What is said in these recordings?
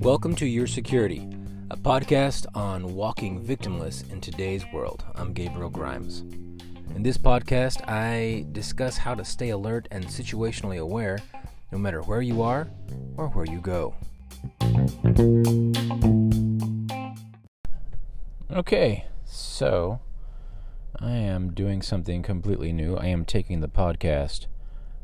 Welcome to Your Security, a podcast on walking victimless in today's world. I'm Gabriel Grimes. In this podcast, I discuss how to stay alert and situationally aware no matter where you are or where you go. Okay, so I am doing something completely new. I am taking the podcast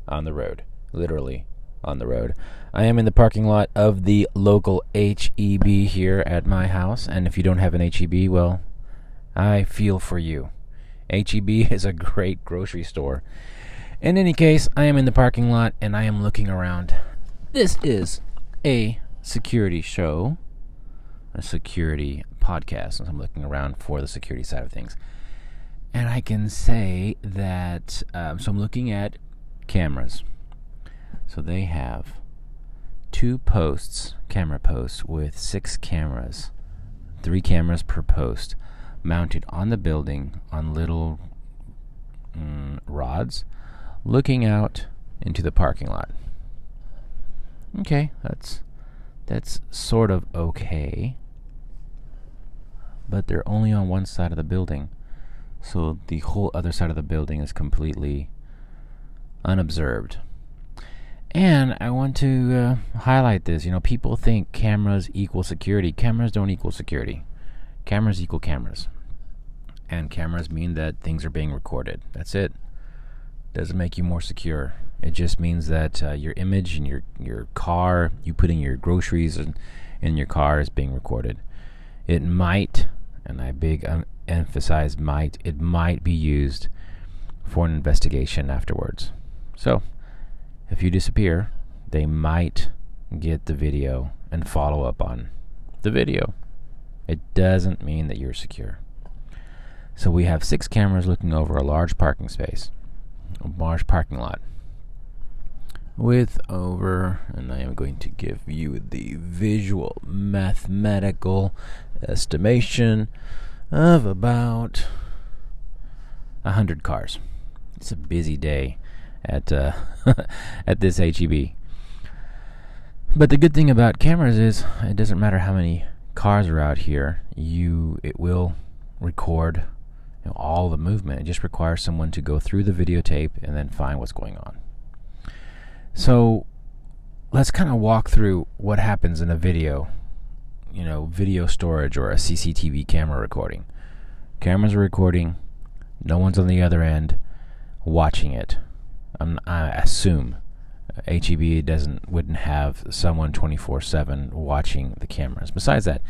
on the road, literally on the road. I am in the parking lot of the local HEB here at my house, and if you don't have an HEB, well, I feel for you. HEB is a great grocery store. In any case, I am in the parking lot and I am looking around. This is a security show, a security podcast, and I'm looking around for the security side of things. And I can say that, um, so I'm looking at cameras. So they have two posts, camera posts, with six cameras, three cameras per post, mounted on the building on little mm, rods, looking out into the parking lot. Okay, that's that's sort of okay. But they're only on one side of the building. So the whole other side of the building is completely unobserved. And I want to uh, highlight this. You know, people think cameras equal security. Cameras don't equal security. Cameras equal cameras. And cameras mean that things are being recorded. That's it. Doesn't make you more secure. It just means that uh, your image and your your car, you putting your groceries in, in your car is being recorded. It might, and I big emphasize might, it might be used for an investigation afterwards. So, if you disappear, they might get the video and follow up on the video. It doesn't mean that you're secure. So we have six cameras looking over a large parking space, a large parking lot, with over, and I am going to give you the visual mathematical estimation of about a hundred cars. It's a busy day at uh, at this HEB. But the good thing about cameras is it doesn't matter how many cars are out here. You it will record you know, all the movement. It just requires someone to go through the videotape and then find what's going on. So let's kind of walk through what happens in a video, you know, video storage or a CCTV camera recording. Cameras are recording, no one's on the other end watching it. I'm, I assume uh, HEB doesn't wouldn't have someone 24/7 watching the cameras. Besides that,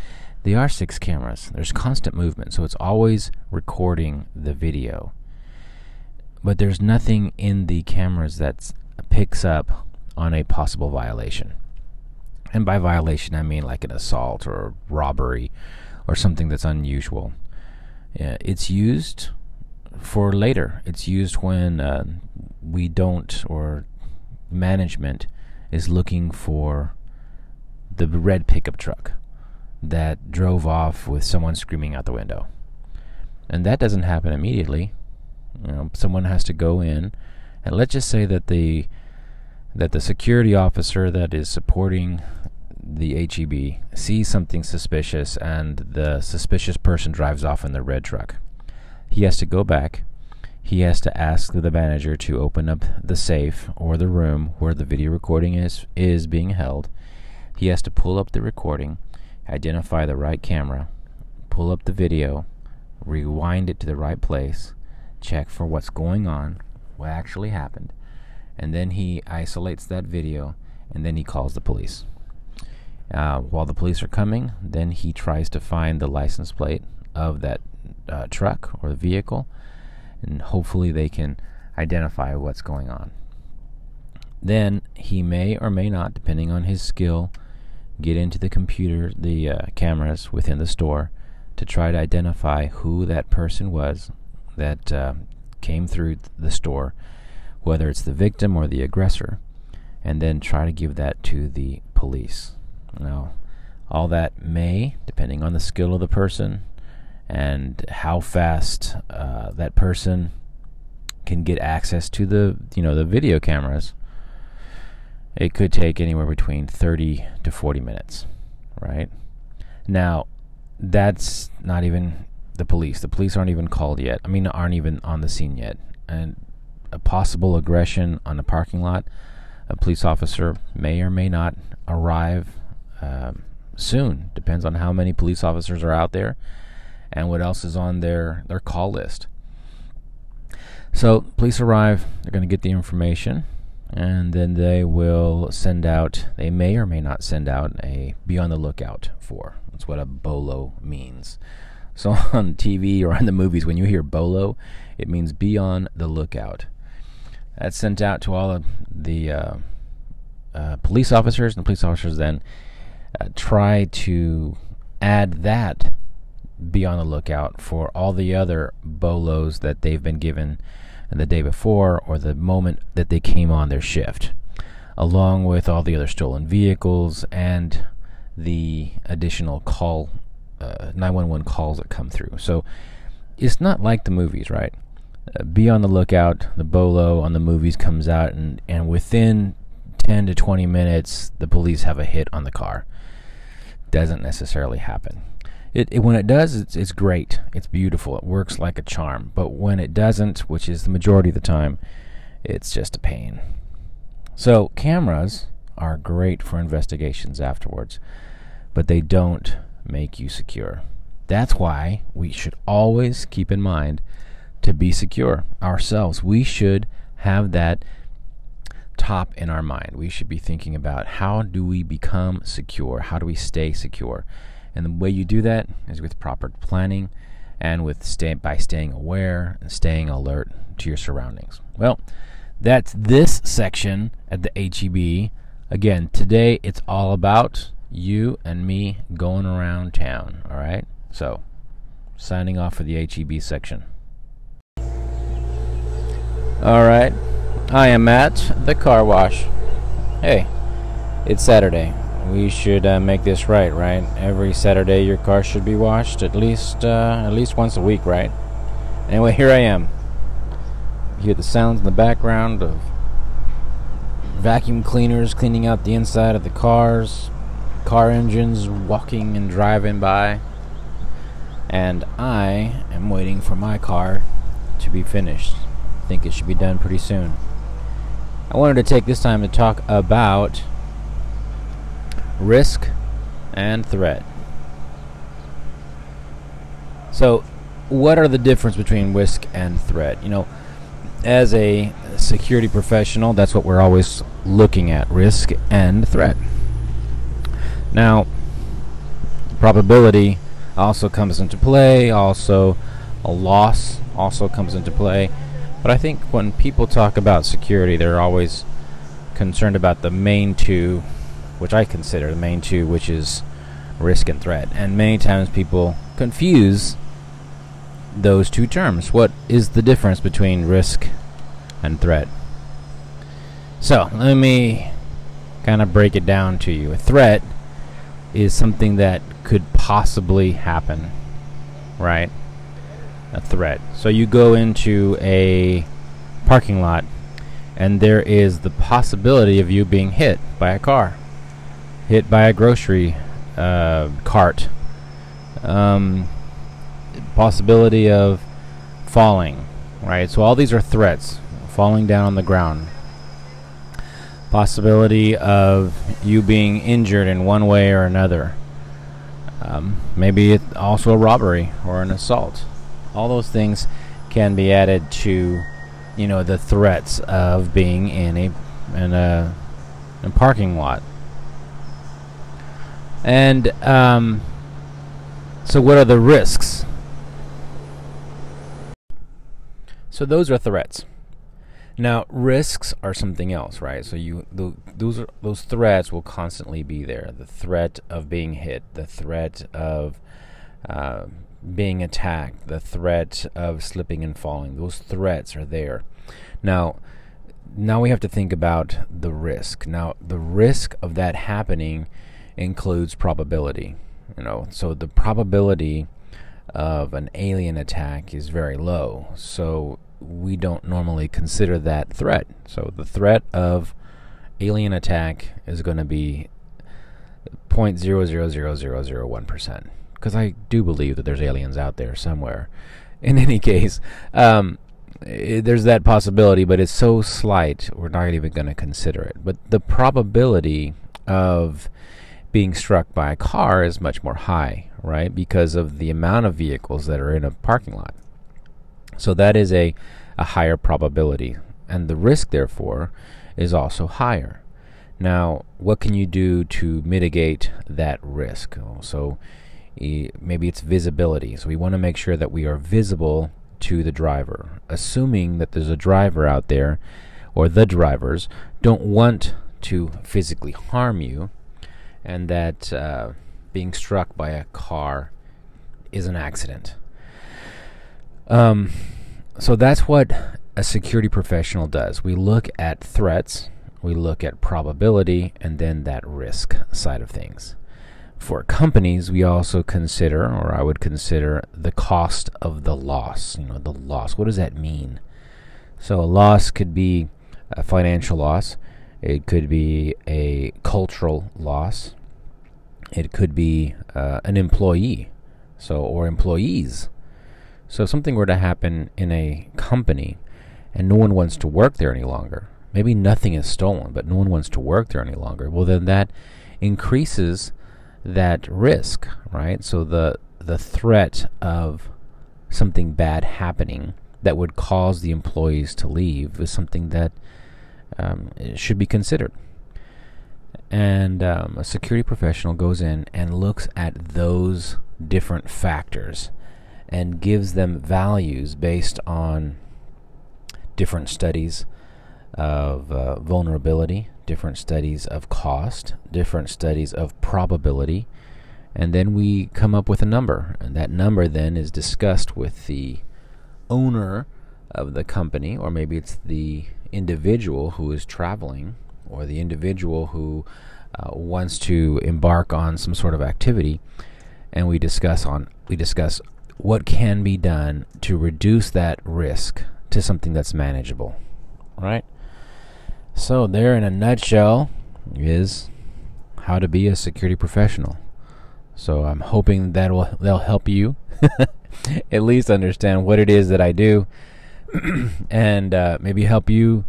there are six cameras. There's constant movement, so it's always recording the video. But there's nothing in the cameras that picks up on a possible violation. And by violation, I mean like an assault or robbery or something that's unusual. Yeah, it's used for later. It's used when uh, we don't, or management is looking for the red pickup truck that drove off with someone screaming out the window. And that doesn't happen immediately. You know, someone has to go in, and let's just say that the that the security officer that is supporting the HEB sees something suspicious, and the suspicious person drives off in the red truck. He has to go back. He has to ask the manager to open up the safe or the room where the video recording is is being held. He has to pull up the recording identify the right camera, pull up the video, rewind it to the right place, check for what's going on, what actually happened, and then he isolates that video and then he calls the police. Uh, while the police are coming, then he tries to find the license plate of that uh, truck or the vehicle, and hopefully they can identify what's going on. Then he may or may not, depending on his skill, get into the computer, the uh, cameras within the store to try to identify who that person was that uh, came through the store, whether it's the victim or the aggressor, and then try to give that to the police. Now, all that may, depending on the skill of the person and how fast uh, that person can get access to the you know the video cameras it could take anywhere between 30 to 40 minutes, right? Now, that's not even the police. The police aren't even called yet. I mean, aren't even on the scene yet. And a possible aggression on a parking lot, a police officer may or may not arrive um, soon. Depends on how many police officers are out there and what else is on their, their call list. So, police arrive, they're going to get the information, and then they will send out, they may or may not send out a be on the lookout for. That's what a BOLO means. So, on TV or in the movies, when you hear BOLO, it means be on the lookout. That's sent out to all of the uh, uh, police officers, and the police officers then uh, try to add that be on the lookout for all the other bolos that they've been given the day before or the moment that they came on their shift, along with all the other stolen vehicles and the additional call uh, 911 calls that come through. So it's not like the movies, right? Uh, be on the lookout. The bolo on the movies comes out, and, and within 10 to 20 minutes, the police have a hit on the car. Doesn't necessarily happen. It, it, when it does, it's, it's great. It's beautiful. It works like a charm. But when it doesn't, which is the majority of the time, it's just a pain. So cameras are great for investigations afterwards, but they don't make you secure. That's why we should always keep in mind to be secure ourselves. We should have that top in our mind. We should be thinking about how do we become secure? How do we stay secure? And the way you do that is with proper planning and with stay, by staying aware and staying alert to your surroundings. Well, that's this section at the HEB. Again, today it's all about you and me going around town. All right? So, signing off for the HEB section. All right. I am at the car wash. Hey, it's Saturday we should uh, make this right, right? Every Saturday, your car should be washed at least uh, at least once a week, right? Anyway, here I am. You hear the sounds in the background of vacuum cleaners cleaning out the inside of the cars, car engines walking and driving by, and I am waiting for my car to be finished. I think it should be done pretty soon. I wanted to take this time to talk about risk and threat. So, what are the difference between risk and threat? You know, as a security professional, that's what we're always looking at risk and threat. Now, probability also comes into play, also, a loss also comes into play. But I think when people talk about security, they're always concerned about the main two which I consider the main two, which is risk and threat. And many times people confuse those two terms. What is the difference between risk and threat? So, let me kind of break it down to you. A threat is something that could possibly happen, right? A threat. So, you go into a parking lot and there is the possibility of you being hit by a car hit by a grocery uh, cart. Um, possibility of falling, right? So all these are threats, falling down on the ground. Possibility of you being injured in one way or another. Um, maybe it's also a robbery or an assault. All those things can be added to, you know, the threats of being in a in a, in a parking lot. And um, so, what are the risks? So those are threats. Now, risks are something else, right? So you those are, those threats will constantly be there. The threat of being hit, the threat of uh, being attacked, the threat of slipping and falling. Those threats are there. Now, now we have to think about the risk. Now, the risk of that happening includes probability. You know, so the probability of an alien attack is very low. So we don't normally consider that threat. So the threat of alien attack is going to be 0.0000001%. Because I do believe that there's aliens out there somewhere. In any case, um, it, there's that possibility, but it's so slight, we're not even going to consider it. But the probability of being struck by a car is much more high, right? Because of the amount of vehicles that are in a parking lot. So that is a, a higher probability. And the risk, therefore, is also higher. Now, what can you do to mitigate that risk? So, maybe it's visibility. So, we want to make sure that we are visible to the driver, assuming that there's a driver out there or the drivers don't want to physically harm you and that uh, being struck by a car is an accident. Um, so that's what a security professional does. We look at threats, we look at probability, and then that risk side of things. For companies, we also consider, or I would consider, the cost of the loss. You know, the loss. What does that mean? So a loss could be a financial loss. It could be a cultural loss. It could be uh, an employee, so or employees. So if something were to happen in a company, and no one wants to work there any longer, maybe nothing is stolen, but no one wants to work there any longer. Well, then that increases that risk, right? So the the threat of something bad happening that would cause the employees to leave is something that um, should be considered. And um, a security professional goes in and looks at those different factors and gives them values based on different studies of uh, vulnerability, different studies of cost, different studies of probability, and then we come up with a number. And that number then is discussed with the owner of the company, or maybe it's the individual who is traveling or the individual who uh, wants to embark on some sort of activity and we discuss on we discuss what can be done to reduce that risk to something that's manageable right? So there in a nutshell is how to be a security professional. So i'm hoping that will they'll help you at least understand what it is that i do and uh, maybe help you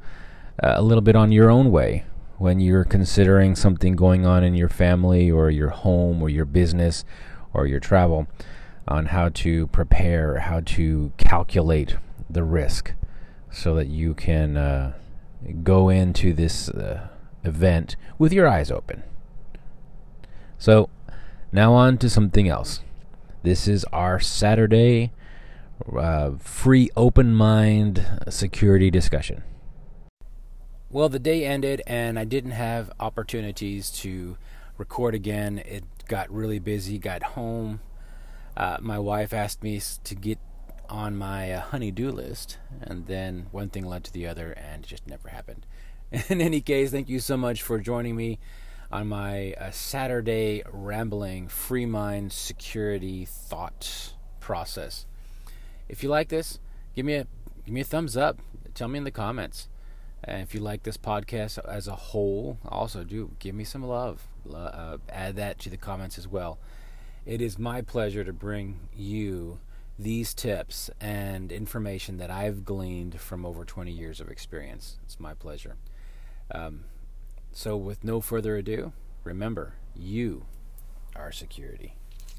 uh, a little bit on your own way when you're considering something going on in your family or your home or your business or your travel on how to prepare, how to calculate the risk so that you can uh, go into this uh, event with your eyes open. So, now on to something else. This is our Saturday uh, free open mind security discussion. Well, the day ended, and I didn't have opportunities to record again. It got really busy, got home. Uh, my wife asked me to get on my uh, honey-do list, and then one thing led to the other, and it just never happened. In any case, thank you so much for joining me on my uh, Saturday rambling free mind security thought process. If you like this, give me a give me a thumbs up. Tell me in the comments. And if you like this podcast as a whole, also do give me some love. Uh, add that to the comments as well. It is my pleasure to bring you these tips and information that I've gleaned from over 20 years of experience. It's my pleasure. Um, so, with no further ado, remember you are security.